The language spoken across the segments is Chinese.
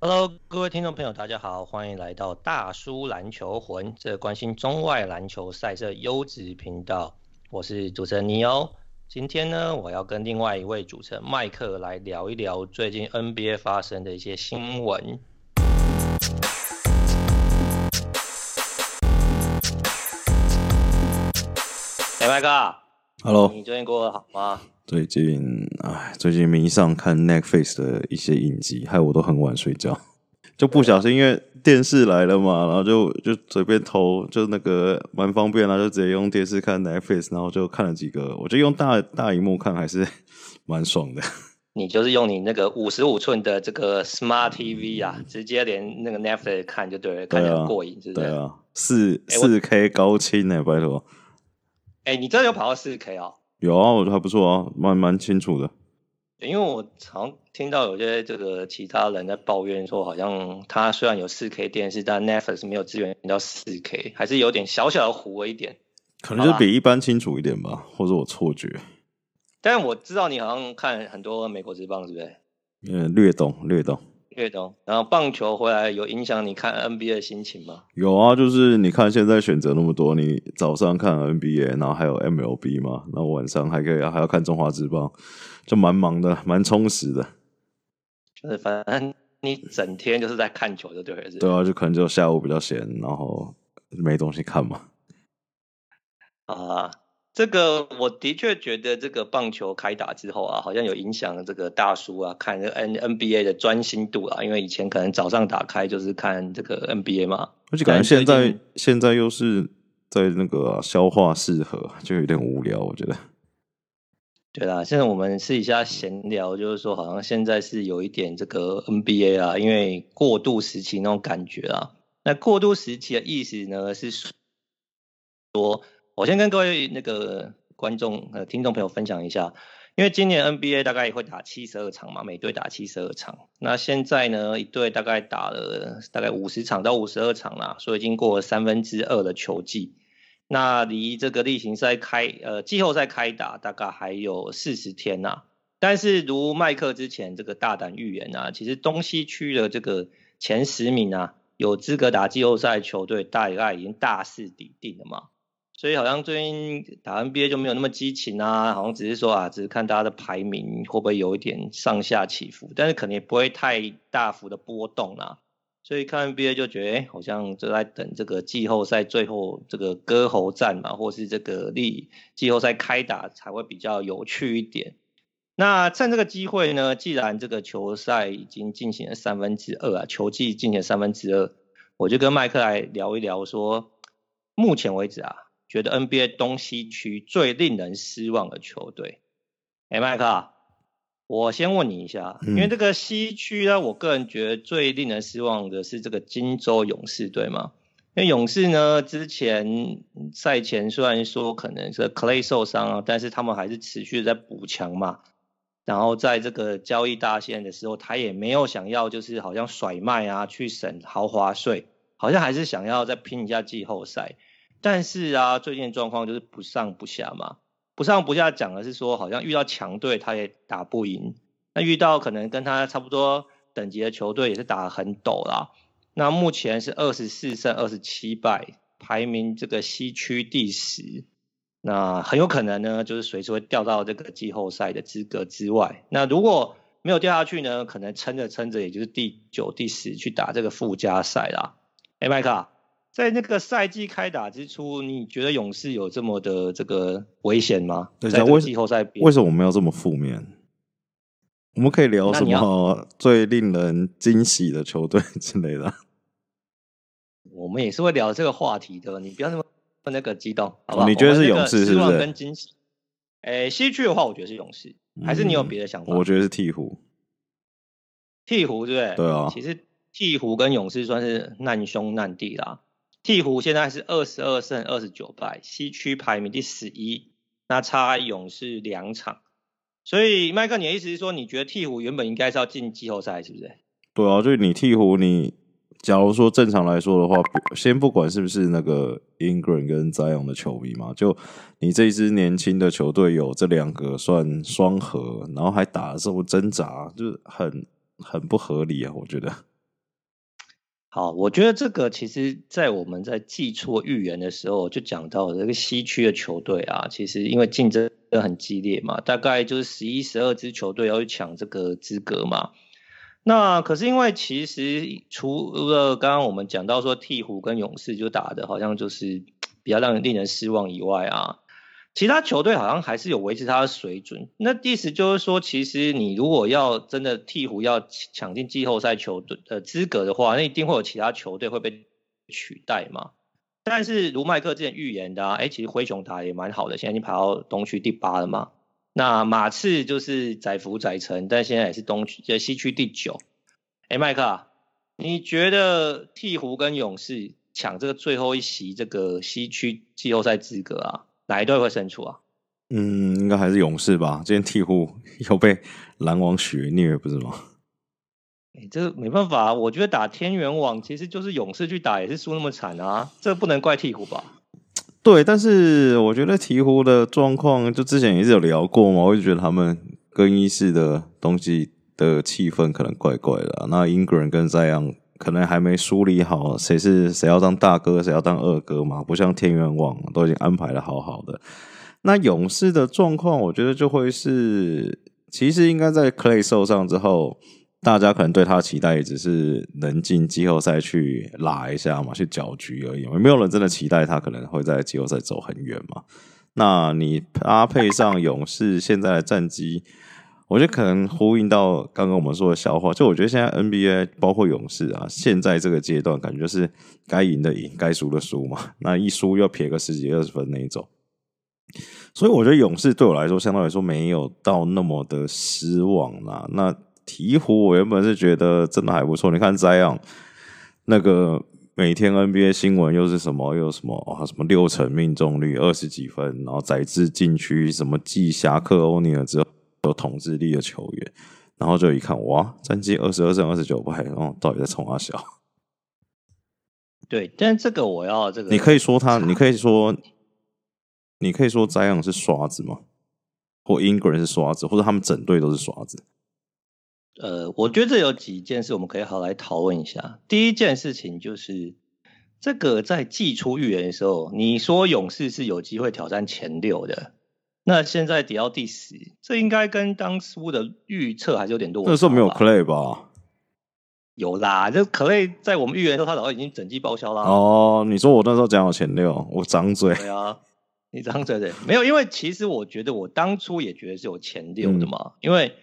Hello，各位听众朋友，大家好，欢迎来到大叔篮球魂，这关心中外篮球赛事优质频道。我是主持人尼欧。今天呢，我要跟另外一位主持人麦克来聊一聊最近 NBA 发生的一些新闻。哎，麦克，Hello，你最近过得好吗？最近，哎，最近迷上看 Netflix 的一些影集，害我都很晚睡觉，就不小心因为电视来了嘛，然后就就随便投，就那个蛮方便啦，就直接用电视看 Netflix，然后就看了几个，我觉得用大大荧幕看还是蛮爽的。你就是用你那个五十五寸的这个 Smart TV 啊，直接连那个 Netflix 看就对了，看得很过瘾，是不是？对啊，四四 K 高清呢，拜托。哎、欸，你真的有跑到四 K 哦？有啊，我觉得还不错啊，蛮蛮清楚的。因为我常听到有些这个其他人在抱怨说，好像他虽然有四 K 电视，但 Netflix 没有支援到四 K，还是有点小小的糊了一点。可能就比一般清楚一点吧，或者我错觉。但我知道你好像看很多美国之棒，是不是？嗯，略懂略懂。乐懂，然后棒球回来有影响你看 NBA 的心情吗？有啊，就是你看现在选择那么多，你早上看 NBA，然后还有 MLB 嘛，然后晚上还可以还要看中华职棒，就蛮忙的，蛮充实的。就是反正你整天就是在看球，就对了。对啊，就可能就下午比较闲，然后没东西看嘛。啊。这个我的确觉得，这个棒球开打之后啊，好像有影响这个大叔啊看这 N N B A 的专心度啊。因为以前可能早上打开就是看这个 N B A 嘛，而且感觉现在现在又是在那个、啊、消化适合，就有点无聊，我觉得。对啦，现在我们试一下闲聊，就是说好像现在是有一点这个 N B A 啊，因为过渡时期那种感觉啊。那过渡时期的意思呢，是说。我先跟各位那个观众呃听众朋友分享一下，因为今年 NBA 大概也会打七十二场嘛，每队打七十二场。那现在呢，一队大概打了大概五十场到五十二场啦，所以已经过了三分之二的球季。那离这个例行赛开呃季后赛开打大概还有四十天呐。但是如麦克之前这个大胆预言啊，其实东西区的这个前十名啊，有资格打季后赛球队大概已经大势已定了嘛。所以好像最近打 NBA 就没有那么激情啊，好像只是说啊，只是看大家的排名会不会有一点上下起伏，但是可能也不会太大幅的波动啦。所以看 NBA 就觉得，欸，好像就在等这个季后赛最后这个割喉战嘛，或是这个例季后赛开打才会比较有趣一点。那趁这个机会呢，既然这个球赛已经进行了三分之二啊，球季进行了三分之二，我就跟麦克来聊一聊说，目前为止啊。觉得 NBA 东西区最令人失望的球队，哎，麦克，我先问你一下，因为这个西区呢，我个人觉得最令人失望的是这个金州勇士队嘛。因为勇士呢，之前赛前虽然说可能是 Clay 受伤啊，但是他们还是持续的在补强嘛。然后在这个交易大限的时候，他也没有想要就是好像甩卖啊，去省豪华税，好像还是想要再拼一下季后赛。但是啊，最近状况就是不上不下嘛，不上不下讲的是说，好像遇到强队他也打不赢，那遇到可能跟他差不多等级的球队也是打得很抖啦。那目前是二十四胜二十七败，排名这个西区第十，那很有可能呢，就是随时会掉到这个季后赛的资格之外。那如果没有掉下去呢，可能撑着撑着，也就是第九、第十去打这个附加赛啦。哎，麦克。在那个赛季开打之初，你觉得勇士有这么的这个危险吗？对，在季后赛为什么我们要这么负面？我们可以聊什么最令人惊喜的球队之类的？我们也是会聊这个话题的，你不要那么那个激动，好不好？你觉得是勇士是不是？跟惊喜？诶，西区的话，我觉得是勇士，还是你有别的想法？嗯，我觉得是鹈鹕，鹈鹕对不对？对啊，其实鹈鹕跟勇士算是难兄难弟啦。鹈鹕现在是二十二胜二十九败，西区排名第十一，那差勇士两场。所以麦克，你的意思是说，你觉得鹈鹕原本应该是要进季后赛，是不是？对啊，就是你鹈鹕，你假如说正常来说的话，先不管是不是那个 Ingram 跟 Zion 的球迷嘛，就你这一支年轻的球队有这两个算双核，然后还打的这么挣扎，就是很很不合理啊，我觉得。好，我觉得这个其实，在我们在季初预言的时候就讲到，这个西区的球队啊，其实因为竞争很激烈嘛，大概就是十一、十二支球队要去抢这个资格嘛。那可是因为其实除了刚刚我们讲到说鹈鹕跟勇士就打的好像就是比较让人令人失望以外啊。其他球队好像还是有维持他的水准，那意思就是说，其实你如果要真的鹈鹕要抢进季后赛球队的资格的话，那一定会有其他球队会被取代嘛。但是如麦克之前预言的，啊，哎，其实灰熊打也蛮好的，现在已经排到东区第八了嘛。那马刺就是载福载沉，但现在也是东区在西区第九。哎，麦克啊，你觉得鹈鹕跟勇士抢这个最后一席这个西区季后赛资格啊？哪一队会胜出啊？嗯，应该还是勇士吧。今天鹈鹕 又被篮网血虐，不是吗？哎、欸，这没办法，我觉得打天元网其实就是勇士去打也是输那么惨啊，这不能怪鹈鹕吧？对，但是我觉得鹈鹕的状况，就之前也是有聊过嘛，我就觉得他们更衣室的东西的气氛可能怪怪的、啊。那 Ingram 跟 Zion。可能还没梳理好谁是谁要当大哥，谁要当二哥嘛？不像天元网都已经安排的好好的。那勇士的状况，我觉得就会是，其实应该在 Clay 受伤之后，大家可能对他的期待也只是能进季后赛去拉一下嘛，去搅局而已。没有人真的期待他可能会在季后赛走很远嘛。那你搭配上勇士现在的战绩。我觉得可能呼应到刚刚我们说的笑话，就我觉得现在 NBA 包括勇士啊，现在这个阶段感觉是该赢的赢，该输的输嘛。那一输要撇个十几二十分那一种，所以我觉得勇士对我来说，相对来说没有到那么的失望啦。那鹈鹕我原本是觉得真的还不错，你看 Zion 那个每天 NBA 新闻又是什么又什么啊，什么六成命中率二十几分，然后宰制禁区，什么继侠客欧尼尔之后。有统治力的球员，然后就一看，哇，战绩二十二胜二十九败，然后到底在冲三小？对，但这个我要这个，你可以说他，你可以说，你可以说 Zion 是刷子吗？或 Ingram 是刷子，或者他们整队都是刷子？呃，我觉得这有几件事我们可以好来讨论一下。第一件事情就是，这个在季初预言的时候，你说勇士是有机会挑战前六的。那现在跌到第十，这应该跟当初的预测还是有点落差。那时候没有 Clay 吧？有啦，就 Clay 在我们预言的时候，他早就已经整季报销啦。哦，你说我那时候讲有前六，我张嘴。对啊，你张嘴对，没有，因为其实我觉得我当初也觉得是有前六的嘛，嗯、因为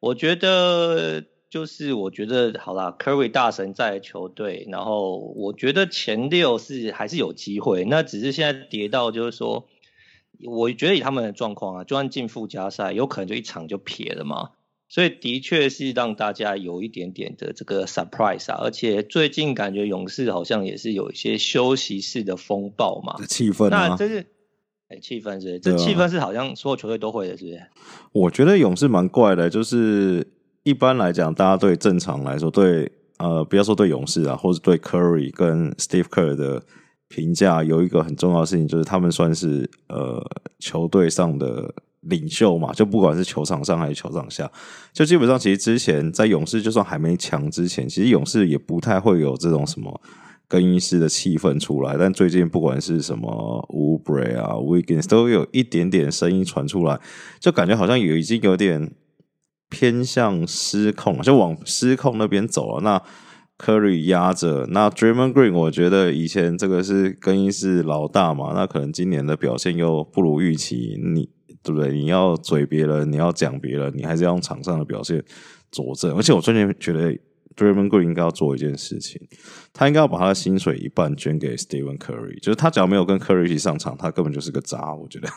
我觉得就是我觉得好啦，Curry 大神在球队，然后我觉得前六是还是有机会，那只是现在跌到就是说。我觉得以他们的状况啊，就算进附加赛，有可能就一场就撇了嘛。所以的确是让大家有一点点的这个 surprise 啊。而且最近感觉勇士好像也是有一些休息室的风暴嘛，气氛啊。那这是哎，气氛是这气氛是好像所有球队都会的，是不是？我觉得勇士蛮怪的，就是一般来讲，大家对正常来说，对呃，不要说对勇士啊，或者对 Curry 跟 Steve Kerr 的。评价有一个很重要的事情，就是他们算是呃球队上的领袖嘛，就不管是球场上还是球场下，就基本上其实之前在勇士就算还没强之前，其实勇士也不太会有这种什么更衣室的气氛出来。但最近不管是什么 Oubre 啊、Wiggins 都有一点点声音传出来，就感觉好像有已经有点偏向失控，就往失控那边走了。那 Curry 压着，那 Draymond Green，我觉得以前这个是更衣室老大嘛，那可能今年的表现又不如预期，你对不对？你要嘴别人，你要讲别人，你还是要用场上的表现佐证。而且我最近觉得 Draymond Green 应该要做一件事情，他应该要把他的薪水一半捐给 Stephen Curry，就是他只要没有跟 Curry 一起上场，他根本就是个渣。我觉得，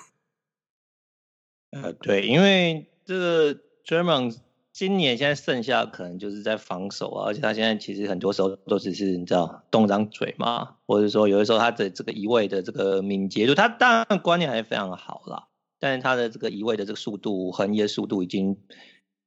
呃，对，因为这个 Draymond。今年现在剩下可能就是在防守啊，而且他现在其实很多时候都只是你知道动张嘴嘛，或者说有的时候他的这个移位的这个敏捷度，他当然观念还是非常好啦，但是他的这个移位的这个速度、横移的速度已经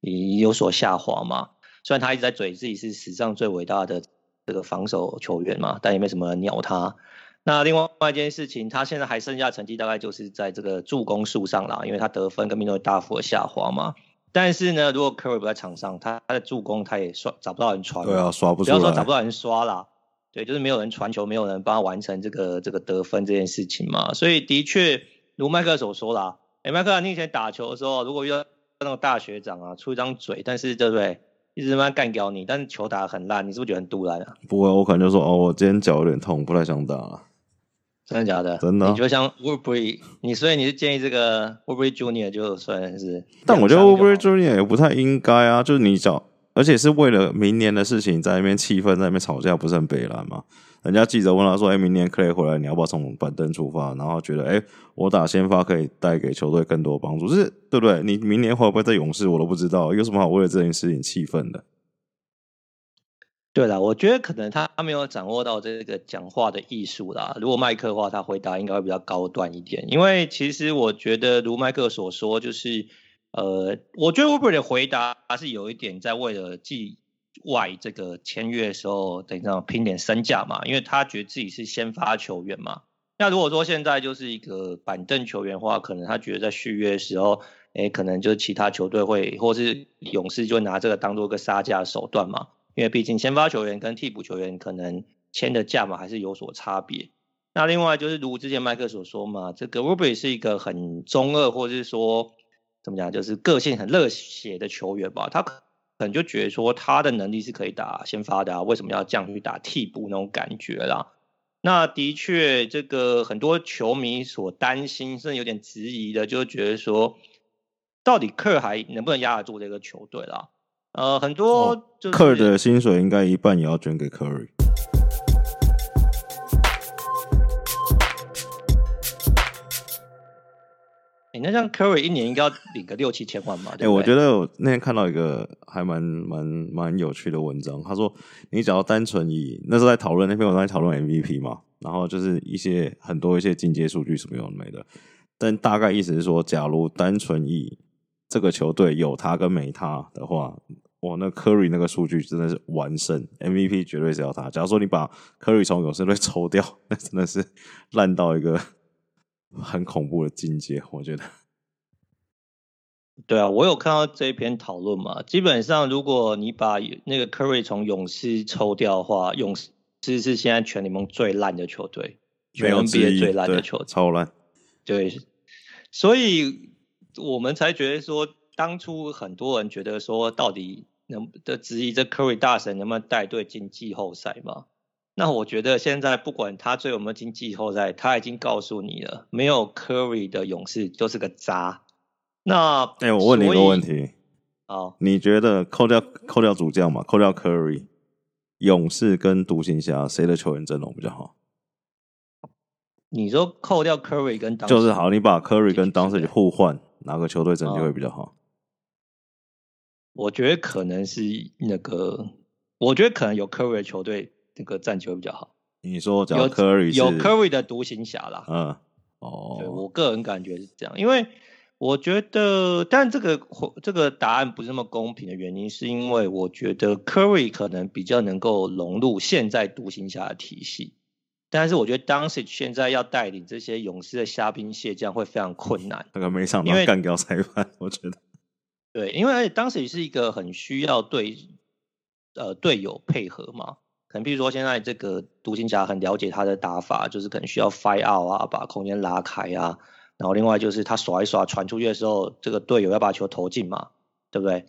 已有所下滑嘛。虽然他一直在嘴自己是史上最伟大的这个防守球员嘛，但也没什么人鸟他。那另外一件事情，他现在还剩下成绩大概就是在这个助攻数上啦，因为他得分跟命中率大幅的下滑嘛。但是呢，如果 Curry 不在场上，他他的助攻他也刷找不到人传，对啊，刷不出来。不要说找不到人刷啦，对，就是没有人传球，没有人帮他完成这个这个得分这件事情嘛。所以的确，如麦克所说啦，哎，麦克，你以前打球的时候，如果遇到那种大学长啊，出一张嘴，但是对不对？一直他妈干掉你，但是球打得很烂，你是不是觉得很堵然啊？不会，我可能就说哦，我今天脚有点痛，不太想打了。真的假的？真的、啊。你就像 Woodbury，你所以你是建议这个 Woodbury Junior 就算是，但我觉得 Woodbury Junior 也不太应该啊，就是你找，而且是为了明年的事情在那边气氛，在那边吵架，不是很北烂吗？人家记者问他说：“哎、欸，明年 Clay 回来，你要不要从板凳出发？”然后觉得：“哎、欸，我打先发可以带给球队更多帮助，就是对不对？你明年会不会在勇士，我都不知道，有什么好为了这件事情气愤的？”对啦，我觉得可能他没有掌握到这个讲话的艺术啦。如果麦克的话，他回答应该会比较高段一点。因为其实我觉得，如麦克所说，就是呃，我觉得 Woodbury 的回答还是有一点在为了季外这个签约的时候，等一下拼点身价嘛。因为他觉得自己是先发球员嘛。那如果说现在就是一个板凳球员的话，可能他觉得在续约的时候，诶，可能就是其他球队会，或是勇士就拿这个当做一个杀价手段嘛。因为毕竟先发球员跟替补球员可能签的价码还是有所差别。那另外就是如之前麦克所说嘛，这个 Woodbury 是一个很中二，或者是说怎么讲，就是个性很热血的球员吧。他可能就觉得说他的能力是可以打先发的啊，为什么要这样去打替补那种感觉啦？那的确，这个很多球迷所担心，甚至有点质疑的，就觉得说，到底克还能不能压得住这个球队啦？呃，很多就是科尔的薪水应该一半也要捐给 Curry。哎，那像 Curry 一年应该要领个六七千万吧？哎、欸，我觉得我那天看到一个还蛮蛮蛮有趣的文章，他说，你只要单纯以那时候在讨论那篇文章在讨论 MVP 嘛，然后就是一些很多一些进阶数据什么有的没的，但大概意思是说，假如单纯以这个球队有他跟没他的话。哇，那 Curry 那个数据真的是完胜，MVP 绝对是要他。假如说你把 Curry 从勇士队抽掉，那真的是烂到一个 很恐怖的境界。我觉得，对啊，我有看到这一篇讨论嘛。基本上，如果你把那个 Curry 从勇士抽掉的话，勇士是现在全联盟最烂的球队，全 NBA 最烂的球队，超烂。对，所以我们才觉得说。当初很多人觉得说，到底能的质疑这 Curry 大神能不能带队进季后赛吗？那我觉得现在不管他最后有没有进季后赛，他已经告诉你了，没有 Curry 的勇士就是个渣。那哎、欸，我问你一个问题，好，你觉得扣掉扣掉主将嘛，扣掉 Curry，勇士跟独行侠谁的球员阵容比较好？你说扣掉 Curry 跟当就是好，你把 Curry 跟当时互换，哪个球队整体会比较好？我觉得可能是那个，我觉得可能有 Curry 的球队那个战绩会比较好。你说有 Curry 有 Curry 的独行侠啦。嗯，哦，对，我个人感觉是这样，因为我觉得，但这个这个答案不是那么公平的原因，是因为我觉得 Curry 可能比较能够融入现在独行侠的体系，但是我觉得 Doncic 现在要带领这些勇士的虾兵蟹将会非常困难。那个没想到干掉裁判，我觉得。对，因为而且当时也是一个很需要队呃队友配合嘛，可能比如说现在这个独行侠很了解他的打法，就是可能需要 fight out 啊，把空间拉开啊，然后另外就是他耍一耍传出去的时候，这个队友要把球投进嘛，对不对？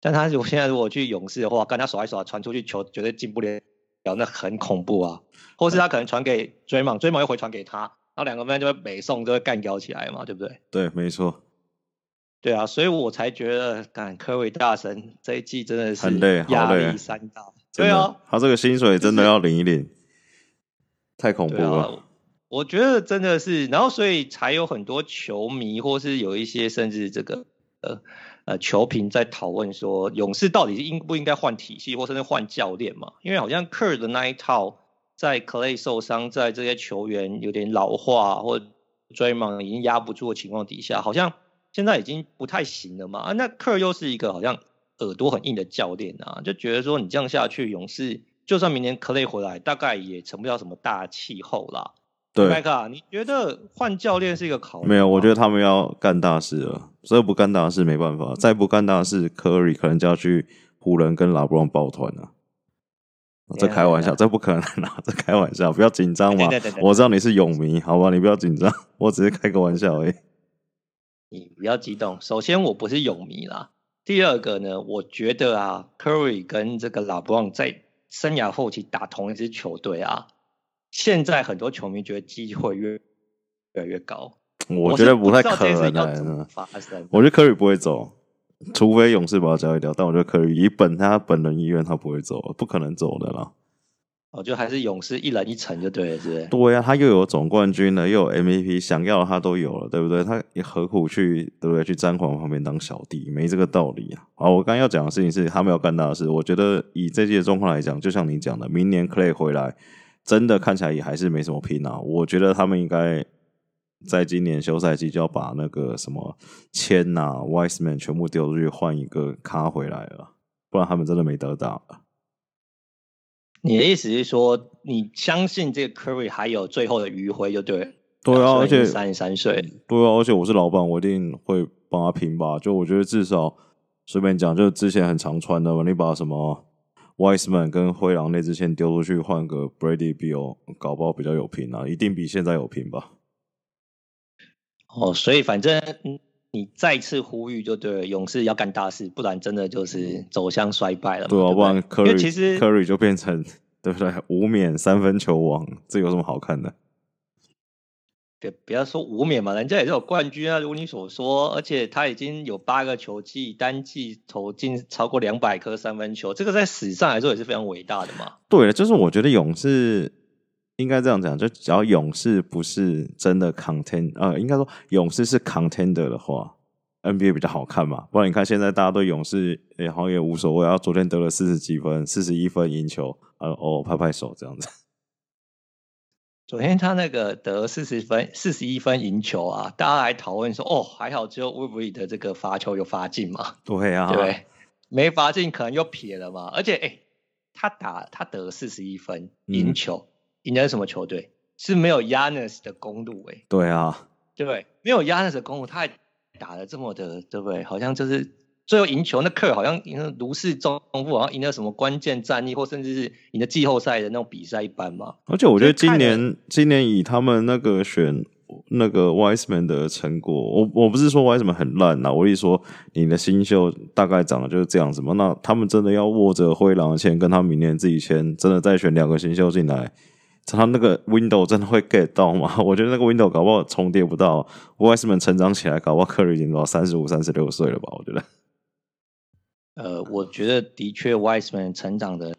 但他如果现在如果去勇士的话，跟他耍一耍传出去球绝对进不了，那很恐怖啊。或是他可能传给追梦，追梦又回传给他，然后两个人就会北宋就会干掉起来嘛，对不对？对，没错。对啊，所以我才觉得，干科维大神这一季真的是很累，压力山大。对啊，他这个薪水真的要领一领，太恐怖了，啊。我觉得真的是，然后所以才有很多球迷，或是有一些甚至这个呃呃球评在讨论说，勇士到底是应不应该换体系，或甚至换教练嘛？因为好像科尔的那一套，在 Clay 受伤，在这些球员有点老化或追梦已经压不住的情况底下，好像。现在已经不太行了嘛？啊，那克尔又是一个好像耳朵很硬的教练啊，就觉得说你这样下去，勇士就算明年克雷回来，大概也成不了什么大气候啦。对，麦克，你觉得换教练是一个考虑？没有，我觉得他们要干大事了，所以不干大事没办法，再不干大事，科尔可能就要去湖人跟拉布朗抱团了。这开玩笑，这不可能啊！这开玩笑，不要紧张嘛。我知道你是泳迷，好吧？你不要紧张，我只是开个玩笑而已。你不要激动。首先，我不是泳迷啦。第二个呢，我觉得啊，Curry 跟这个 LeBron 在生涯后期打同一支球队啊，现在很多球迷觉得机会越越来越高。我觉得不太可能。我觉得 Curry 不会走。除非勇士把他交易掉，但我觉得科里以本他本人意愿，他不会走，不可能走的啦。哦，就还是勇士一人一城就对了，是不是？对呀、啊，他又有总冠军了，又有 MVP，想要的他都有了，对不对？他也何苦去，对不对？去詹皇旁边当小弟，没这个道理啊。啊，我刚刚要讲的事情是他没有干大事。我觉得以这届的状况来讲，就像你讲的，明年 Clay 回来，真的看起来也还是没什么拼啊。我觉得他们应该。在今年休赛季就要把那个什么签呐、啊、Wiseman 全部丢出去换一个咖回来了，不然他们真的没得打了。你的意思是说，你相信这个 Curry 还有最后的余晖，就对？对啊，而且三十三岁，对啊，而且我是老板，我一定会帮他拼吧。就我觉得至少随便讲，就之前很常穿的嘛，你把什么 Wiseman 跟灰狼那支签丢出去换个 Bradley Bill，搞不好比较有拼啊，一定比现在有拼吧。哦，所以反正你再次呼吁就对了，勇士要干大事，不然真的就是走向衰败了。对啊，对不然 Curry 其实 Curry 就变成对不对？无冕三分球王，这有什么好看的？别不要说无冕嘛，人家也是有冠军啊，如你所说，而且他已经有八个球季单季投进超过两百颗三分球，这个在史上来说也是非常伟大的嘛。对了，就是我觉得勇士。应该这样讲，就只要勇士不是真的 contend，呃，应该说勇士是 contender 的话，NBA 比较好看嘛。不然你看现在大家对勇士，哎、欸，好像也无所谓。然后昨天得了四十几分，四十一分赢球，呃，哦，拍拍手这样子。昨天他那个得四十分，四十一分赢球啊，大家来讨论说，哦，还好只有 Woodbury 的这个罚球有罚进嘛。对啊，对，没罚进可能又撇了嘛。而且，哎、欸，他打他得了四十一分赢球。嗯赢的是什么球队？是没有 Giannis 的公路哎、欸。对啊，对？没有 Giannis 的公路，他还打得这么的，对不对？好像就是最后赢球，那克尔好像赢了如释重负，好像赢了什么关键战役，或甚至是赢了季后赛的那种比赛一般嘛。而且我觉得今年今年以他们那个选那个 Wiseman 的成果，我我不是说 Wiseman 很烂呐，我一说你的新秀大概长得就是这样子嘛。那他们真的要握着灰狼的签，跟他明年自己签，真的再选两个新秀进来。他那个 window 真的会 get 到吗？我觉得那个 window 搞不好重叠不到。Wiseman 成长起来，搞不好 Curry 已经到三十五、三十六岁了吧？我觉得。呃，我觉得的确 Wiseman 成长的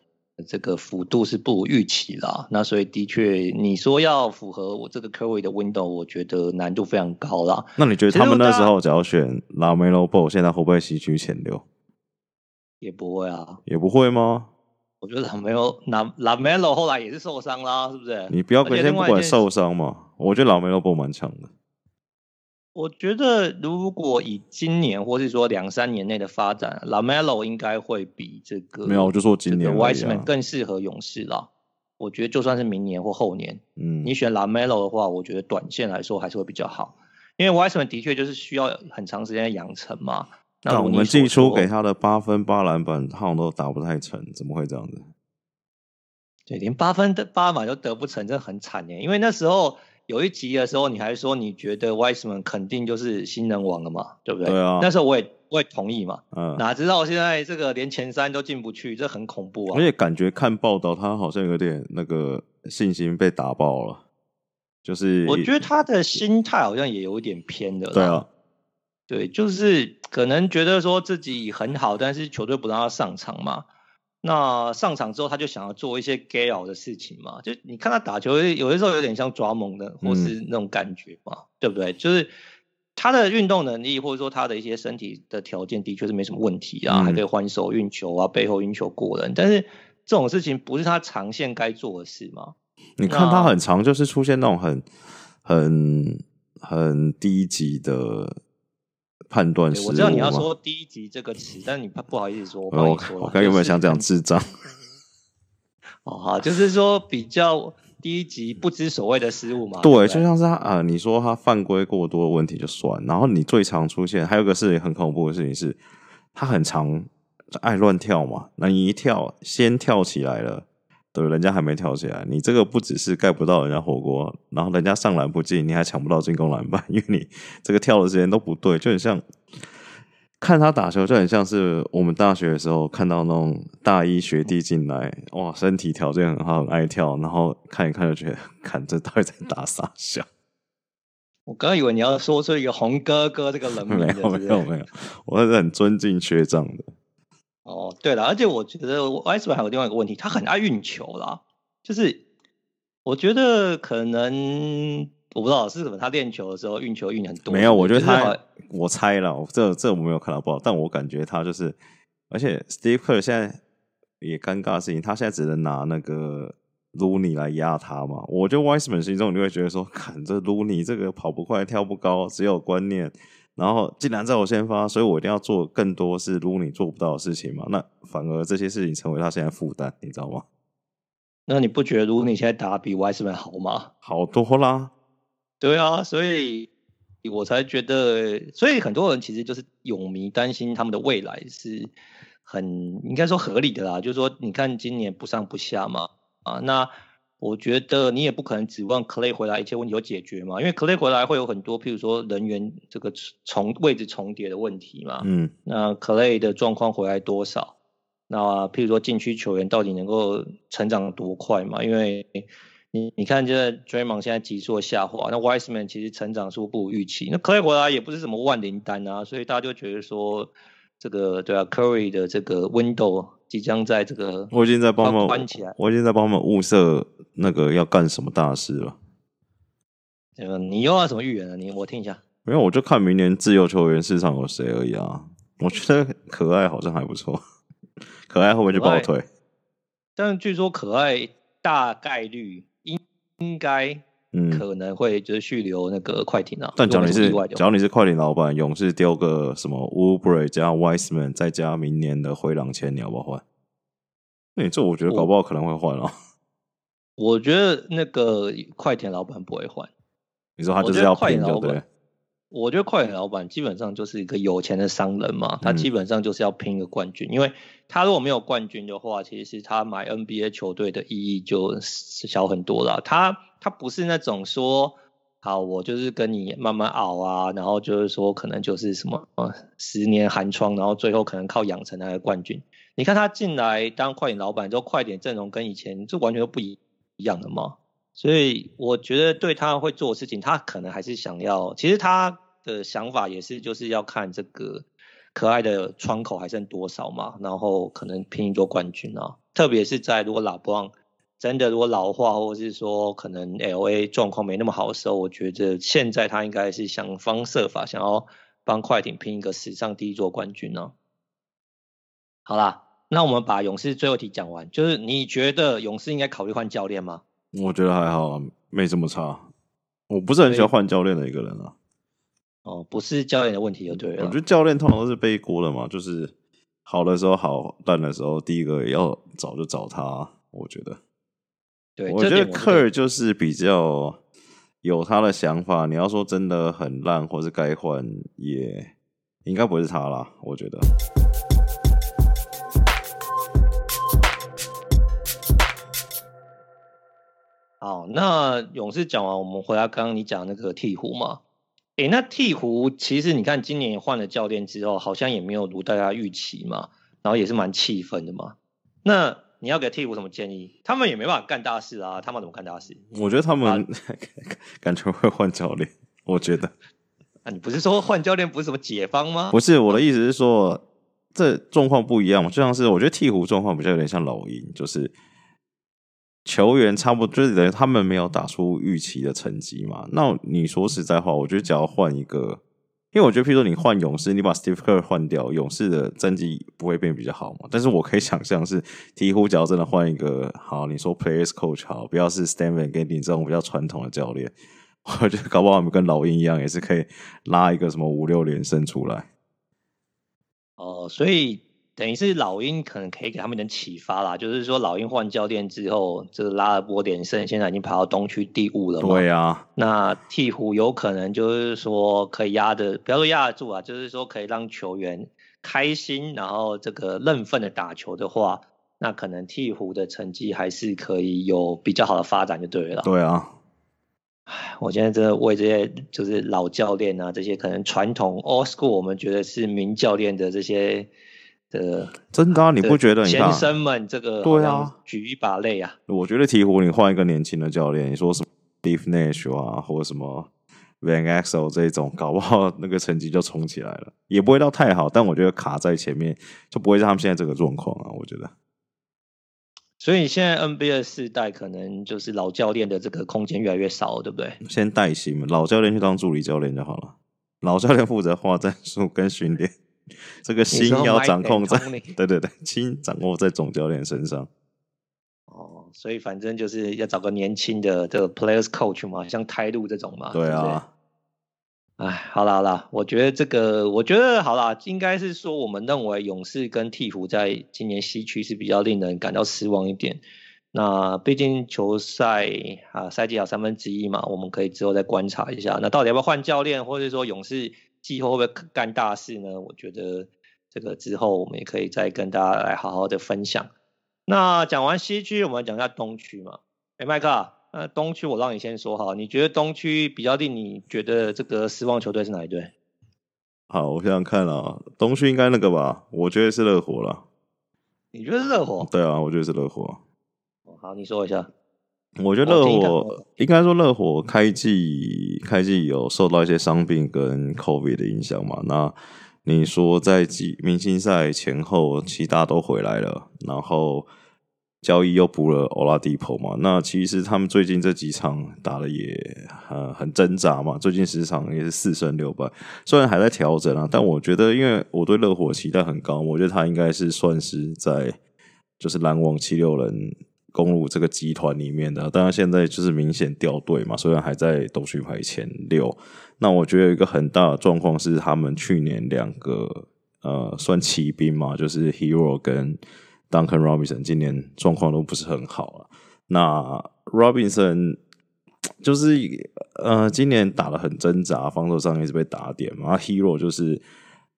这个幅度是不如预期啦。那所以的确，你说要符合我这个 Curry 的 window，我觉得难度非常高啦。那你觉得他们那时候只要选 LaMelo Ball，现在会不会西区前六？也不会啊。也不会吗？我觉得没有拉拉梅罗后来也是受伤啦，是不是？你不要跟先不管受伤嘛，我觉得拉梅罗不蛮强的。我觉得如果以今年或是说两三年内的发展，拉梅罗应该会比这个没有，我就说今年 Wiseman 更适合勇士啦。我觉得就算是明年或后年，嗯，你选拉梅罗的话，我觉得短线来说还是会比较好，因为 Wiseman 的确就是需要很长时间的养成嘛。那我们季初给他的八分八篮板，好像都打不太成，怎么会这样子？对，连八分的八码都得不成，真的很惨耶。因为那时候有一集的时候，你还说你觉得 Wiseman 肯定就是新人王了嘛，对不对？对啊。那时候我也我也同意嘛。嗯。哪知道现在这个连前三都进不去，这很恐怖啊。而且感觉看报道，他好像有点那个信心被打爆了，就是我觉得他的心态好像也有一点偏的。对啊。对，就是可能觉得说自己很好，但是球队不让他上场嘛。那上场之后，他就想要做一些 gale 的事情嘛。就你看他打球，有的时候有点像抓猛的，或是那种感觉嘛，嗯、对不对？就是他的运动能力，或者说他的一些身体的条件，的确是没什么问题啊，嗯、还可以换手运球啊，背后运球过人。但是这种事情不是他长线该做的事嘛。你看他很长，就是出现那种很很很低级的。判断失误。我知道你要说低级这个词，但是你不好意思说，我帮你说。我刚有没有想讲智障？哦，好，就是说比较低级、不知所谓的失误嘛。对，对就像是他啊、呃，你说他犯规过多的问题就算，然后你最常出现还有个事情很恐怖的事情是，他很常爱乱跳嘛。那你一跳，先跳起来了，对，人家还没跳起来，你这个不只是盖不到人家火锅，然后人家上篮不进，你还抢不到进攻篮板，因为你这个跳的时间都不对，就很像看他打球，就很像是我们大学的时候看到那种大一学弟进来，哇，身体条件很好，很爱跳，然后看一看就觉得，看这到底在打啥笑？我刚刚以为你要说出一个红哥哥这个人名，没有没有没有，我还是很尊敬学长的。哦，对了，而且我觉得 Wiseman 还有另外一个问题，他很爱运球啦。就是我觉得可能我不知道是什么，他练球的时候运球运很多。没有，我觉得他，我猜了，这这我没有看到报，但我感觉他就是，而且 Steve Kerr 现在也尴尬的事情，他现在只能拿那个。Looney 来压他嘛？我觉得 Wiseman 心中你会觉得说，看这 Looney 这个跑不快、跳不高，只有观念。然后既然在我先发，所以我一定要做更多是 Looney 做不到的事情嘛。那反而这些事情成为他现在负担，你知道吗？那你不觉得 Looney 现在打比 Wiseman 好吗？好多啦。对啊，所以我才觉得，所以很多人其实就是勇迷担心他们的未来是很应该说合理的啦。就是说，你看今年不上不下嘛。啊，那我觉得你也不可能指望 Clay 回来一切问题都解决嘛，因为 Clay 回来会有很多，譬如说人员这个重位置重叠的问题嘛。嗯。那 Clay 的状况回来多少？那譬如说禁区球员到底能够成长多快嘛？因为你你看，现在 Draymond 现在急速下滑，那 Wiseman 其实成长速不如预期。那 Clay 回来也不是什么万灵丹啊，所以大家就觉得说，这个对啊，Curry 的这个 window。即将在这个，我已经在帮他们关起来，我已经在帮他们物色那个要干什么大事了。嗯，你又要什么预言呢？你我听一下。没有，我就看明年自由球员市场有谁而已啊。我觉得可爱好像还不错，可爱会不会去爆腿？但据说可爱大概率应应该。嗯，可能会就是续留那个快艇啊。但假如你是，假如你是快艇老板，勇士丢个什么 Oubre 加 Wiseman 再加明年的灰狼签，你要不要换？那、欸、你这我觉得搞不好可能会换哦。我觉得那个快艇老板不会换。你说他就是要拼，对不对？我觉得快艇老板基本上就是一个有钱的商人嘛，他基本上就是要拼一个冠军，嗯、因为他如果没有冠军的话，其实他买 NBA 球队的意义就小很多了。他他不是那种说，好，我就是跟你慢慢熬啊，然后就是说可能就是什么呃十年寒窗，然后最后可能靠养成那个冠军。你看他进来当快艇老板之后，快点阵容跟以前就完全都不一一样的嘛，所以我觉得对他会做的事情，他可能还是想要，其实他。的想法也是，就是要看这个可爱的窗口还剩多少嘛，然后可能拼一座冠军啊。特别是在如果老布朗真的如果老化，或者是说可能 LA 状况没那么好的时候，我觉得现在他应该是想方设法想要帮快艇拼一个史上第一座冠军呢。好啦，那我们把勇士最后题讲完，就是你觉得勇士应该考虑换教练吗？我觉得还好，没这么差。我不是很喜欢换教练的一个人啊。哦，不是教练的问题就对了。我觉得教练通常都是背锅的嘛，就是好的时候好，烂的时候第一个也要找就找他。我觉得，对，我觉得科尔就是比较有他的想法。你要说真的很烂，或是该换，也应该不会是他啦。我觉得。好，那勇士讲完，我们回到刚刚你讲那个鹈鹕嘛。诶，那鹈鹕其实你看，今年换了教练之后，好像也没有如大家预期嘛，然后也是蛮气愤的嘛。那你要给鹈鹕什么建议？他们也没办法干大事啊，他们怎么干大事？我觉得他们、啊、感觉会换教练。我觉得，啊，你不是说换教练不是什么解方吗？不是，我的意思是说，这状况不一样嘛，就像是我觉得鹈鹕状况比较有点像老鹰，就是。球员差不多就是等于他们没有打出预期的成绩嘛。那你说实在话，我觉得只要换一个，因为我觉得，譬如说你换勇士，你把 Steve Kerr 换掉，勇士的战绩不会变比较好嘛。但是我可以想象是鹈鹕，只要真的换一个好，你说 Players Coach 好，不要是 Stan Van Gundy 这种比较传统的教练，我觉得搞不好我们跟老鹰一样，也是可以拉一个什么五六连胜出来。哦，所以。等于是老鹰可能可以给他们一点启发啦，就是说老鹰换教练之后，这个拉了波连胜，现在已经跑到东区第五了嘛。对啊，那鹈鹕有可能就是说可以压的，不要说压得住啊，就是说可以让球员开心，然后这个认份的打球的话，那可能鹈鹕的成绩还是可以有比较好的发展就对了。对啊，唉，我现在真的为这些就是老教练啊，这些可能传统 old school 我们觉得是名教练的这些的，真的啊，你不觉得？先生们这个对啊，举一把泪啊。我觉得鹈鹕你换一个年轻的教练，你说什么 Steve Nash 啊，或者什么 Van Exel 这种，搞不好那个成绩就冲起来了，也不会到太好，但我觉得卡在前面就不会像他们现在这个状况啊，我觉得。所以现在 NBA 世代可能就是老教练的这个空间越来越少，对不对？先带薪嘛，老教练去当助理教练就好了。老教练负责画战术跟训练，这个心要掌控在，对对对，心掌握在总教练身上。哦，所以反正就是要找个年轻的这个 players coach 嘛，像泰路这种嘛。对啊。哎，好啦好啦，我觉得这个，我觉得好啦，应该是说，我们认为勇士跟鹈鹕在今年西区是比较令人感到失望一点。那毕竟球赛啊，赛季还有三分之一嘛，我们可以之后再观察一下。那到底要不要换教练，或者说勇士季后会不会干大事呢？我觉得这个之后我们也可以再跟大家来好好的分享。那讲完西区，我们讲一下东区嘛。哎，麦克。那东区我让你先说哈，你觉得东区比较令你觉得这个失望球队是哪一队？好，我想想看啊，东区应该那个吧，我觉得是热火了。你觉得是热火？对啊，我觉得是热火。好，你说一下。我觉得热火应该说热火开季开季有受到一些伤病跟 COVID 的影响嘛？那你说在季明星赛前后，其他都回来了，然后。交易又补了欧拉迪波嘛？那其实他们最近这几场打的也呃很挣扎嘛。最近十场也是四胜六败，虽然还在调整啊，但我觉得，因为我对热火期待很高，我觉得他应该是算是在就是篮网七六人公路这个集团里面的。当然现在就是明显掉队嘛，虽然还在东区排前六。那我觉得有一个很大的状况是，他们去年两个呃算骑兵嘛，就是 Hero 跟。Duncan Robinson 今年状况都不是很好了。那 Robinson 就是 呃，今年打得很挣扎，防守上一直被打点嘛。Hero 就是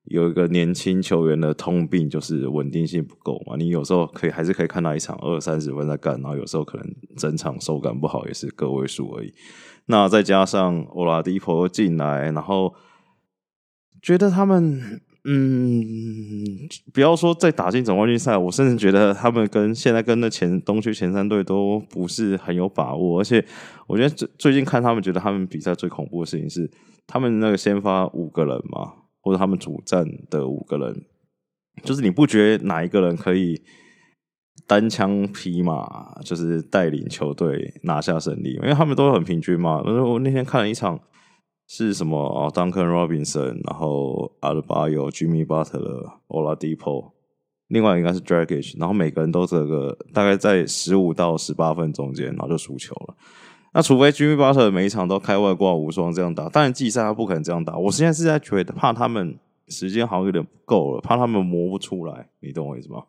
有一个年轻球员的通病，就是稳定性不够嘛。你有时候可以还是可以看到一场二三十分在干，然后有时候可能整场手感不好，也是个位数而已。那再加上 Oladipo 进来，然后觉得他们。嗯，不要说再打进总冠军赛，我甚至觉得他们跟现在跟那前东区前三队都不是很有把握。而且，我觉得最最近看他们，觉得他们比赛最恐怖的事情是，他们那个先发五个人嘛，或者他们主战的五个人，就是你不觉得哪一个人可以单枪匹马，就是带领球队拿下胜利？因为他们都很平均嘛。我那天看了一场。是什么哦？Duncan Robinson，然后 Adebayo、Jimmy Butler、Oladipo，另外应该是 Dragic，然后每个人都这个大概在十五到十八分中间，然后就输球了。那除非 Jimmy Butler 每一场都开外挂无双这样打，当然季赛他不可能这样打。我现在是在觉得怕他们时间好像有点不够了，怕他们磨不出来，你懂我意思吗？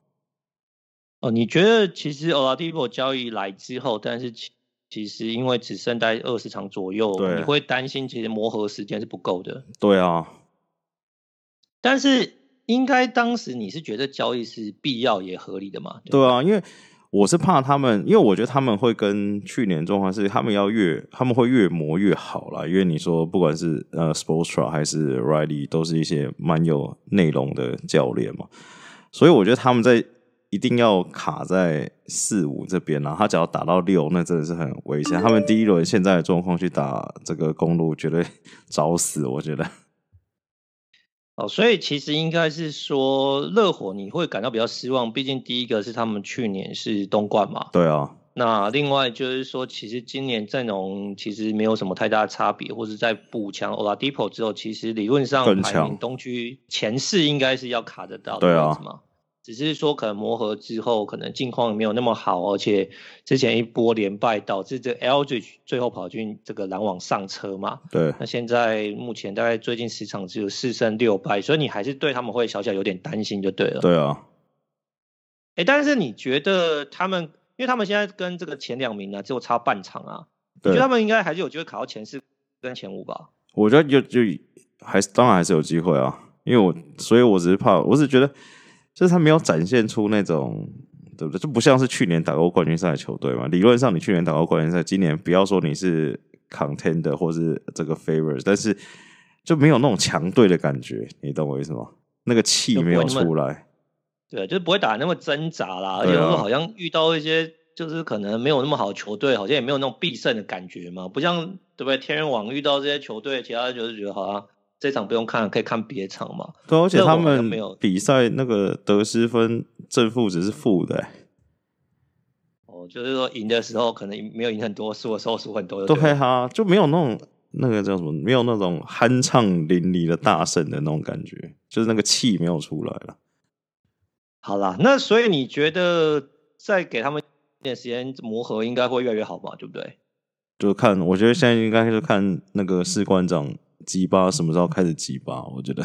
哦，你觉得其实 Oladipo 交易来之后，但是。其其实因为只剩在二十场左右，你会担心其实磨合时间是不够的。对啊，但是应该当时你是觉得交易是必要也合理的嘛？对，对啊，因为我是怕他们，因为我觉得他们会跟去年状况是，他们要越他们会越磨越好啦。因为你说不管是呃 Sports Tra 还是 Riley，都是一些蛮有内容的教练嘛，所以我觉得他们在。一定要卡在四五这边，然后他只要打到六，那真的是很危险。他们第一轮现在的状况去打这个公路，绝对 找死，我觉得。哦，所以其实应该是说热火你会感到比较失望，毕竟第一个是他们去年是东冠嘛。对啊。那另外就是说，其实今年阵容其实没有什么太大的差别，或者在补强 Oladipo 之后，其实理论上排名东区前四应该是要卡得到的，对啊。只是说可能磨合之后，可能境况没有那么好，而且之前一波连败导致这 Aldridge 最后跑进这个篮网上车嘛。对。那现在目前大概最近十场只有四胜六败，所以你还是对他们会小小有点担心就对了。对啊。哎、欸，但是你觉得他们，因为他们现在跟这个前两名呢、啊，只有差半场啊，我觉得他们应该还是有机会考到前四跟前五吧？我觉得就就还是当然还是有机会啊，因为我所以我只是怕，我只是觉得。就是他没有展现出那种对不对？就不像是去年打过冠军赛的球队嘛。理论上，你去年打过冠军赛，今年不要说你是 contender 或是这个 favors，但是就没有那种强队的感觉，你懂我意思吗？那个气没有出来，对，就是不会打那么挣扎啦，而且说好像遇到一些就是可能没有那么好的球队，好像也没有那种必胜的感觉嘛，不像对不对？天人网遇到这些球队，其他就是觉得好像。这场不用看，可以看别场嘛。对，而且他们比赛那个得失分正负值是负的。哦，就是说赢的时候可能没有赢很多，输的时候输很多。对哈，就没有那种那个叫什么，没有那种酣畅淋漓的大胜的那种感觉，就是那个气没有出来了。好啦，那所以你觉得再给他们一点时间磨合，应该会越来越好嘛？对不对？就看，我觉得现在应该是看那个士官长。鸡巴什么时候开始鸡巴？我觉得，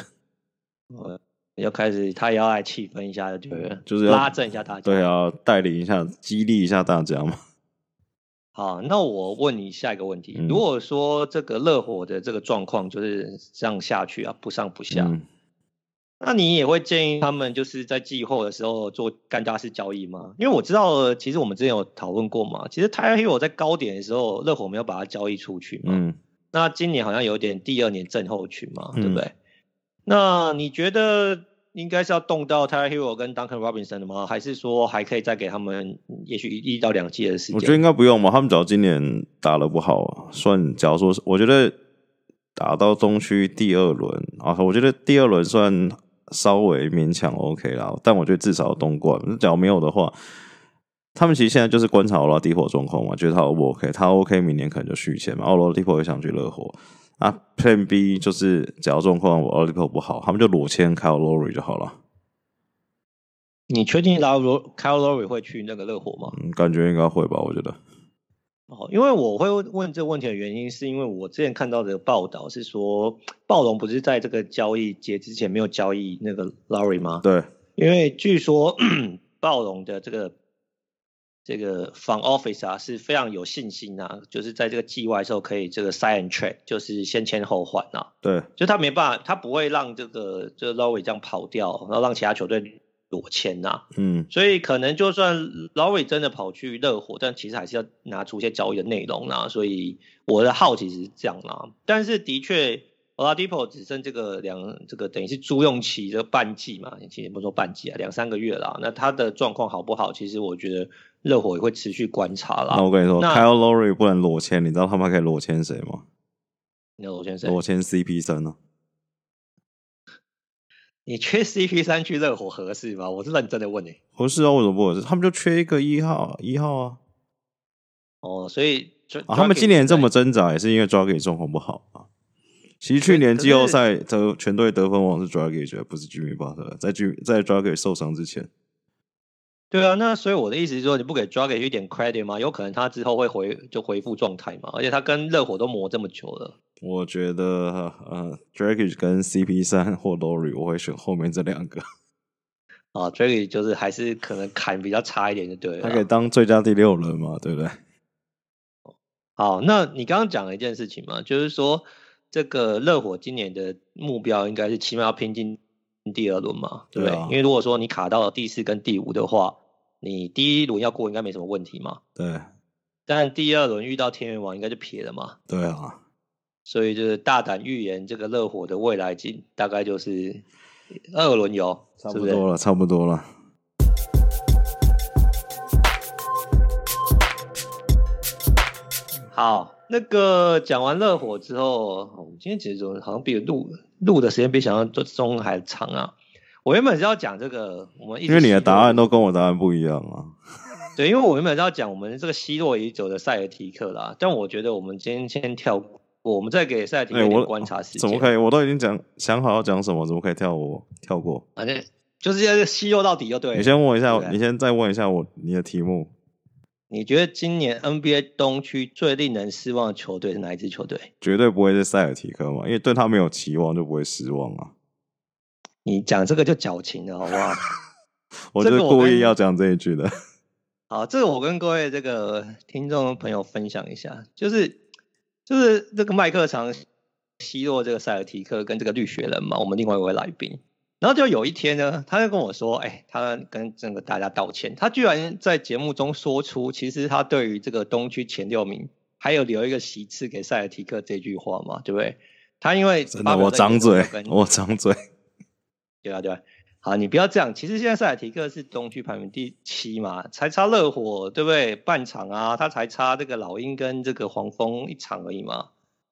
呃，要开始他也要来气氛一下，就就是拉正一下大家，对啊，带领一下，激励一下大家嘛。好，那我问你下一个问题：嗯、如果说这个热火的这个状况就是这样下去啊，不上不下，嗯、那你也会建议他们就是在季后的时候做干大事交易吗？因为我知道，其实我们之前有讨论过嘛，其实 Tyler Herro 在高点的时候，热火没有把它交易出去嘛。嗯那今年好像有点第二年症候群嘛，嗯、对不对？那你觉得应该是要动到 Tyler Herro 跟 Duncan Robinson 的吗？还是说还可以再给他们也许一到两季的时间？我觉得应该不用吧。他们只要今年打得不好，算假如说，我觉得打到东区第二轮啊，我觉得第二轮算稍微勉强 OK 啦。但我觉得至少东冠，假如没有的话。他们其实现在就是观察奥拉迪波状况嘛，觉得他 O 不 OK，他 OK，明年可能就续签嘛。奥拉迪波也想去热火啊。Plan B 就是只要状况奥拉迪波不好，他们就裸签 Kyle Lowry 就好了。你确定拉罗 Kyle Lowry 会去那个热火吗？嗯，感觉应该会吧，我觉得。哦，因为我会问这个问题的原因，是因为我之前看到的报道是说，暴龙不是在这个交易节之前没有交易那个 Lowry 吗？对，因为据说 暴龙的这个。这个 front office 啊是非常有信心啊，就是在这个季外的时候可以这个 sign and trade，就是先签后换啊。对，就他没办法，他不会让这个这个 Lowry 这样跑掉，然后让其他球队裸签呐。嗯，所以可能就算 Lowry 真的跑去热火，但其实还是要拿出一些交易的内容啊。所以我的好奇是这样啦，但是的确。Oladipo 只剩这个两这个等于是租用期的半季嘛，其实不说半季啊，两三个月了。那他的状况好不好？其实我觉得热火也会持续观察啦。那我跟你说那，Kyle Lowry 不能裸签，你知道他们还可以裸签谁吗？你要裸签谁？裸签 CP 三呢？你缺 CP 三去热火合适吗？我是认真的问你。合适啊，为什么不合适？他们就缺一个一号，一号啊。哦，所以啊，他们今年这么挣扎，也是因为 Dragic 状况不好啊。其实去年季后赛得全队得分王是 Dragic，不是 Jimmy Butler，在在 Dragic 受伤之前。对啊，那所以我的意思是说，你不给 Dragic 一点 credit 吗？有可能他之后会回就恢复状态嘛？而且他跟热火都磨这么久了。我觉得呃 Dragic 跟 CP 三或 Lowry，我会选后面这两个。啊，Dragic 就是还是可能砍比较差一点，就对了。他可以当最佳第六人嘛？对不对？好，那你刚刚讲了一件事情嘛，就是说。这个热火今年的目标应该是起码要拼进第二轮嘛，对不对？对啊、因为如果说你卡到了第四跟第五的话，你第一轮要过应该没什么问题嘛。对。但第二轮遇到天元王应该就撇了嘛。对啊。所以就是大胆预言，这个热火的未来金大概就是二轮游，差不多了，差不多了。好。那个讲完热火之后，我们今天其实好像比录录的时间比想象中还长啊。我原本是要讲这个，我们因为你的答案都跟我答案不一样啊。对，因为我原本是要讲我们这个奚落已久的塞尔提克啦，但我觉得我们今天先跳过，我们再给塞尔提克一点观察时间。怎么可以？我都已经讲想好要讲什么，怎么可以跳过？跳过？反正就是要奚落到底就对了。你先问一下，你先再问一下我你的题目。你觉得今年 NBA 东区最令人失望的球队是哪一支球队？绝对不会是塞尔提克嘛，因为对他没有期望就不会失望啊。你讲这个就矫情了，好不好？我就是故意要讲这一句的。好，这个我跟各位这个听众朋友分享一下，就是就是这个麦克常奚落这个塞尔提克跟这个绿血人嘛，我们另外一位来宾。然后就有一天呢，他就跟我说：“哎，他跟这个大家道歉。他居然在节目中说出，其实他对于这个东区前六名还有留一个席次给塞尔提克这句话嘛，对不对？他因为真的，我张嘴，我张嘴。对啊，对啊。好，你不要这样。其实现在塞尔提克是东区排名第七嘛，才差热火，对不对？半场啊，他才差这个老鹰跟这个黄蜂一场而已嘛。”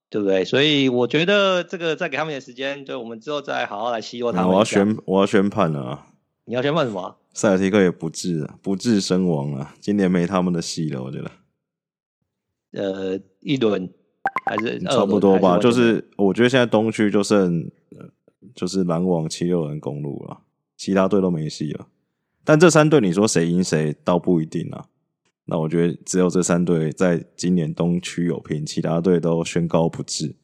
对不对？所以我觉得这个再给他们点时间，对，我们之后再好好来奚落他们。我要宣我要宣判了啊！你要宣判什么？塞尔提克也不治啊，不治身亡啊！今年没他们的戏了，我觉得。呃，一轮还是差不多吧。就是我觉得现在东区就剩就是篮网、七六人、公路了，其他队都没戏了。但这三队你说谁赢谁，倒不一定啊。那我觉得只有这三队在今年东区有拼，其他队都宣告不治。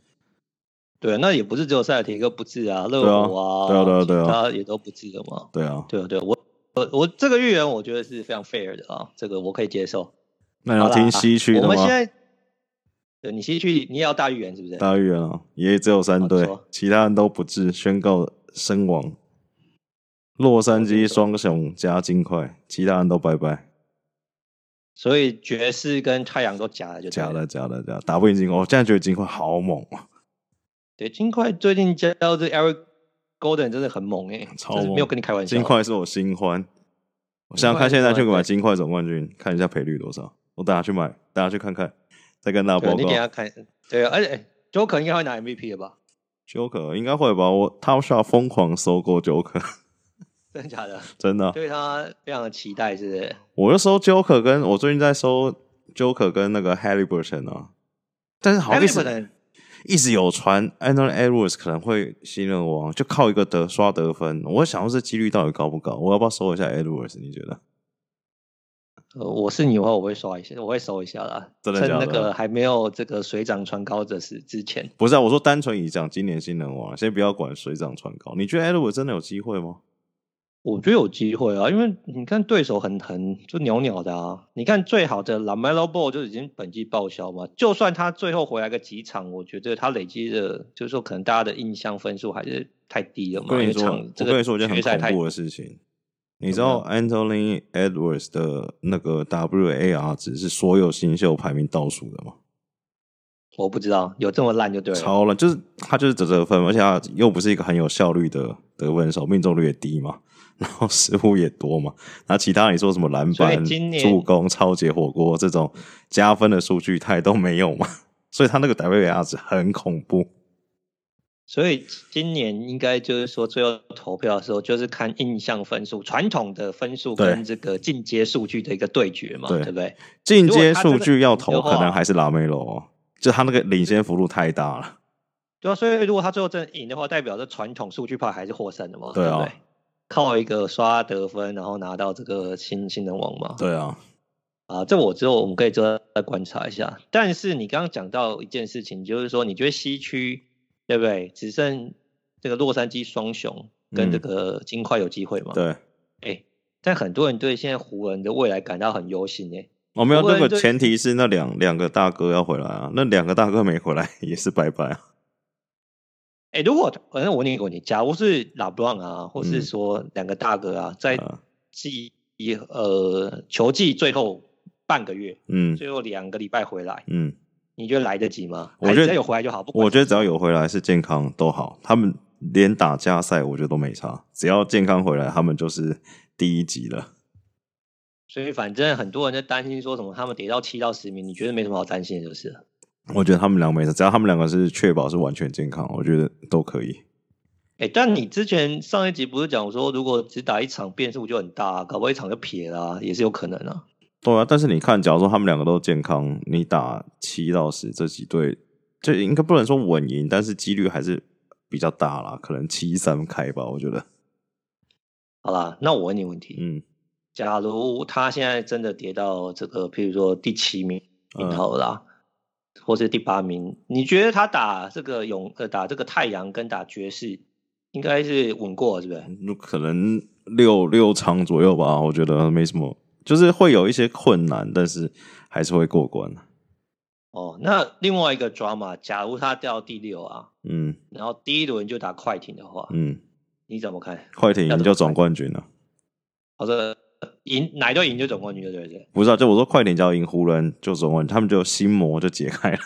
对，那也不是只有塞尔提克不治啊，热火啊，对啊，对啊，对啊，他也都不治的嘛。对啊，对啊，对啊，我我我这个预言我觉得是非常 fair 的啊，这个我可以接受。那要听西区的吗？我们现在，对，你西区你也要大预言是不是？大预言啊，也只有三队，其他人都不治，宣告身亡。洛杉矶双雄加金块，其他人都拜拜。所以爵士跟太阳都假的就假的假的假的打不赢金块，我现在觉得金块好猛啊！对，金块最近加到这 Eric Golden 真的很猛哎、欸，超猛，没有跟你开玩笑。金块是我新欢，我想看现在去买金块总冠军，看一下赔率多少。我等下去买，等下去看看，再跟大家报告。你等下看，对，而且 Joker 应该会拿 MVP 了吧？Joker 应该会吧？我他需要疯狂收购 Joker。真的假的？真的，对他非常的期待，是不是？我就收 Joker，跟我最近在搜 Joker 跟那个 Haliburton 啊，但是好意思，一直有传 Anthony Edwards 可能会新人王，就靠一个得刷得分。我想说这几率到底高不高？我要不要搜一下 Edwards？你觉得？呃，我是你的话，我会刷一下，我会搜一下啦。真的假的？趁那个还没有这个水涨船高的时之前。不是啊，我说单纯以讲今年新人王，先不要管水涨船高。你觉得 Edwards 真的有机会吗？我觉得有机会啊，因为你看对手很疼，就鸟鸟的啊。你看最好的 LaMelo Ball 就已经本季报销嘛，就算他最后回来个几场，我觉得他累积的，就是说可能大家的印象分数还是太低了嘛。我跟你说，我跟你说一件很恐怖的事情，你知道 Anthony Edwards 的那个 WAR 值是所有新秀排名倒数的吗？我不知道，有这么烂就对了。超烂，就是他就是得这个分，而且他又不是一个很有效率的得分手，命中率也低嘛。然后失误也多嘛，那其他你说什么篮板、助攻、超级火锅这种加分的数据，他也都没有嘛，所以他那个 WAR 值很恐怖。所以今年应该就是说，最后投票的时候就是看印象分数，传统的分数跟这个进阶数据的一个对决嘛，对，对不对？进阶数据要投，可能还是拉梅罗，就他那个领先幅度太大了。对啊，所以如果他最后真的赢的话，代表着传统数据派还是获胜的嘛，对啊。对不对？靠一个刷得分，然后拿到这个新新人王嘛？对啊，啊，这我之后我们可以再再观察一下。但是你刚刚讲到一件事情，就是说你觉得西区对不对？只剩这个洛杉矶双雄跟这个金块有机会吗？嗯、对，哎，但很多人对现在湖人的未来感到很忧心哎。我、哦、没有，那个前提是那两两个大哥要回来啊，那两个大哥没回来 也是拜拜啊。哎、欸，如果反正我问你一个问题，假如是拉布朗啊，或是说两个大哥啊，嗯、在季呃球季最后半个月，嗯，最后两个礼拜回来，嗯，你觉得来得及吗？我觉得有回来就好。不管，我觉得只要有回来是健康都好，他们连打加赛我觉得都没差，只要健康回来，他们就是第一级了。所以反正很多人在担心说什么，他们跌到七到十名，你觉得没什么好担心的，就是了。我觉得他们两个没事，只要他们两个是确保是完全健康，我觉得都可以。哎、欸，但你之前上一集不是讲说，如果只打一场变数就很大，搞不好一场就撇了，啊，也是有可能啊。对啊，但是你看，假如说他们两个都健康，你打七到十这几队，就应该不能说稳赢，但是几率还是比较大啦，可能七三开吧，我觉得。好啦，那我问你问题，嗯，假如他现在真的跌到这个，譬如说第七名，好啦。嗯或是第八名，你觉得他打这个勇呃打这个太阳跟打爵士，应该是稳过是不是？可能六六场左右吧，我觉得没什么，就是会有一些困难，但是还是会过关。哦，那另外一个 drama，假如他掉第六啊，嗯，然后第一轮就打快艇的话，嗯，你怎么看？快艇赢就总冠军了。我说赢哪队赢就总冠军，对不对？不是啊，就我说快艇只要赢湖人就总冠军，他们就心魔就解开了。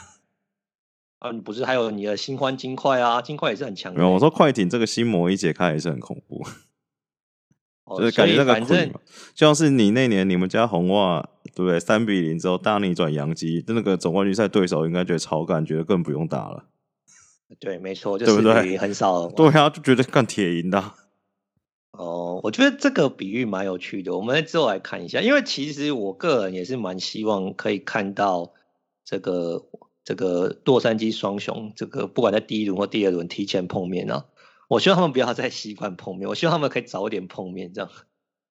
啊，你不是还有你的新欢金块啊？金块也是很强的。没有，我说快艇这个心魔一解开也是很恐怖。哦、就是感觉那个反正就像是你那年你们家红袜对不对？三比零之后大逆转洋基，那个总冠军赛对手应该觉得超干，觉得更不用打了。对，没错，就是对不对？很少。对啊，就觉得干铁赢的。哦，我觉得这个比喻蛮有趣的，我们之后来看一下。因为其实我个人也是蛮希望可以看到这个。这个洛杉矶双雄，这个不管在第一轮或第二轮提前碰面啊，我希望他们不要再习惯碰面，我希望他们可以早点碰面。这样，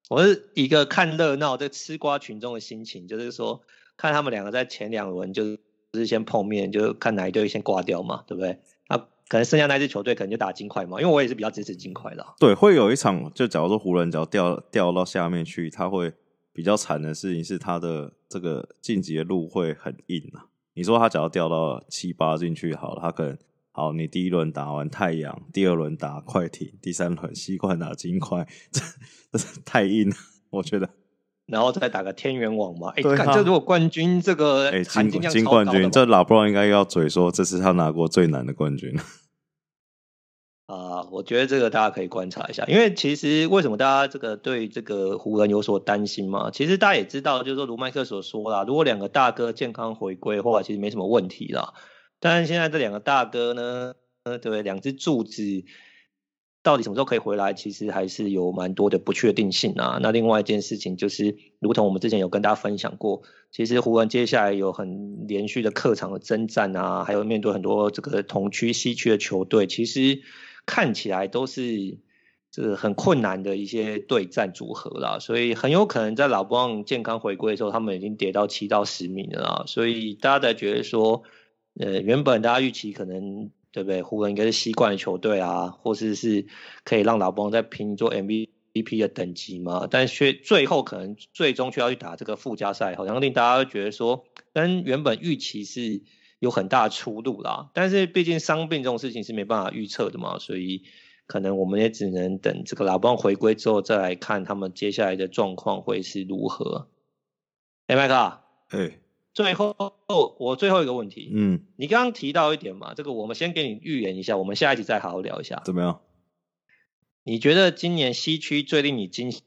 我是一个看热闹、在吃瓜群众的心情，就是说看他们两个在前两轮就是先碰面，就看哪一队先挂掉嘛，对不对？那可能剩下那支球队可能就打金块嘛，因为我也是比较支持金块的。对，会有一场，就假如说湖人只要掉掉到下面去，他会比较惨的事情是他的这个晋级的路会很硬啊。你说他只要掉到七八进去好了，他可能好。你第一轮打完太阳，第二轮打快艇，第三轮西冠打金块，这 这太硬了，我觉得。然后再打个天元网嘛，哎、欸，这如果冠军这个哎金金冠军，这老布朗应该要嘴说这是他拿过最难的冠军。啊，我觉得这个大家可以观察一下，因为其实为什么大家这个对这个湖人有所担心嘛？其实大家也知道，就是说卢麦克所说啦，如果两个大哥健康回归的话，其实没什么问题啦。但是现在这两个大哥呢，呃，对，两只柱子到底什么时候可以回来，其实还是有蛮多的不确定性啊。那另外一件事情就是，如同我们之前有跟大家分享过，其实湖人接下来有很连续的客场的征战啊，还有面对很多这个同区西区的球队，其实。看起来都是这个很困难的一些对战组合啦，所以很有可能在老布朗健康回归的时候，他们已经跌到七到十名了啦。所以大家在觉得说，呃，原本大家预期可能对不对，湖人应该是西冠的球队啊，或是是可以让老布朗再拼做 MVP 的等级嘛，但却最后可能最终却要去打这个附加赛，好像令大家会觉得说，跟原本预期是。有很大的出路啦，但是毕竟伤病这种事情是没办法预测的嘛，所以可能我们也只能等这个老布朗回归之后再来看他们接下来的状况会是如何。哎、麦克，哎，最后我最后一个问题，嗯，你刚刚提到一点嘛，这个我们先给你预言一下，我们下一集再好好聊一下，怎么样？你觉得今年西区最令你惊喜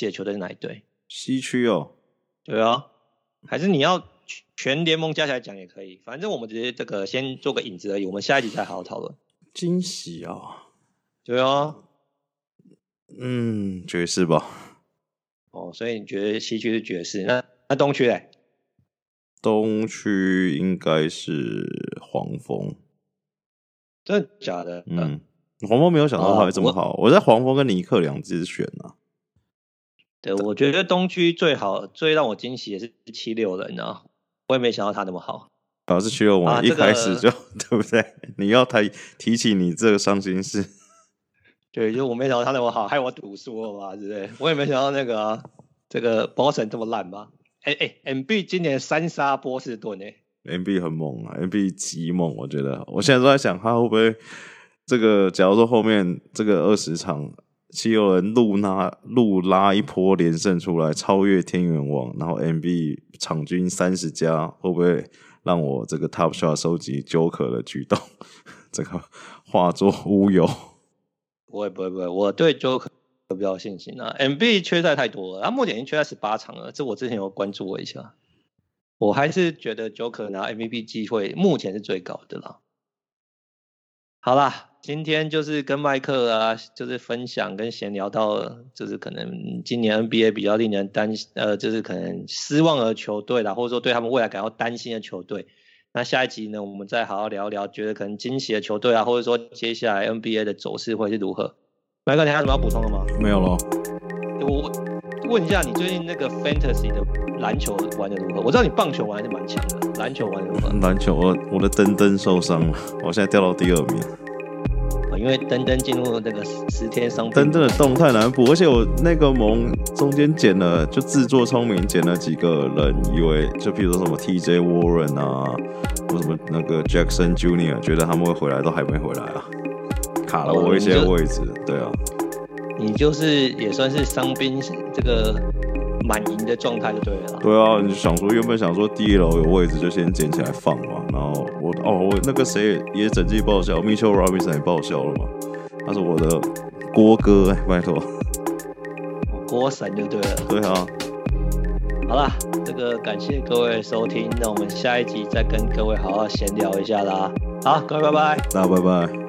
的球队是哪一队？西区哦，对啊，还是你要？全联盟加起来讲也可以，反正我们直接这个先做个引子而已。我们下一集再好好讨论。惊喜啊！对啊，嗯，爵士吧。哦，所以你觉得西区是爵士？那那东区嘞？东区应该是黄蜂。真的假的？嗯，黄蜂没有想到他会这么好。哦、我，我在黄蜂跟尼克两支选啊。对，我觉得东区最好、最让我惊喜也是七六人啊，我也没想到他那么好。啊，是七六人一开始就、对不对？你要提提起你这个伤心事。对，就我没想到他那么好，害我赌输了嘛，对不对？我也没想到那个、啊、这个 Boston 这么烂吧？哎哎，MB 今年三杀波士顿哎，MB 很猛啊，MB 极猛，我觉得。我现在都在想，他会不会这个？假如说后面这个二十场。七六人路拉路拉一波连胜出来，超越天元网，然后 MB 场均三十加，会不会让我这个 Top Shot 收集 Joker 的举动，这个化作乌有？不会不会不会，我对 Joker 比较有信心啊。MB 缺赛太多了，他目前已经缺赛十八场了，这我之前有关注过一下，我还是觉得 Joker 拿 MVP 机会目前是最高的啦。好啦。今天就是跟麦克啊，就是分享跟闲聊到，就是可能今年 NBA 比较令人担心，呃，就是可能失望的球队啦，或者说对他们未来感到担心的球队。那下一集呢，我们再好好聊聊，觉得可能惊喜的球队啊，或者说接下来 NBA 的走势会是如何。麦哥，你还有什么要补充的吗？没有了。我问一下，你最近那个 Fantasy 的篮球玩的如何？我知道你棒球玩的是蛮强的，篮球玩的如何？篮球，我我的登登受伤了，我现在掉到第二名。因为登登进入那个十天伤病，登登的动态难补，而且我那个盟中间捡了，就自作聪明捡了几个人，以为就比如说什么 TJ Warren 啊，或什么那个 Jackson Junior，觉得他们会回来，都还没回来啊。卡了我一些位置，对啊。你就是也算是伤兵这个满营的状态就对了。对啊，你想说原本想说第一楼有位置就先捡起来放嘛，然后我哦我那个谁也整季报销，Mitchell Robinson 也报销了嘛，他是我的郭哥，拜托，郭神就对了。对啊。好啦，这个感谢各位收听，那我们下一集再跟各位好好闲聊一下啦。好，各位拜拜，大家拜拜。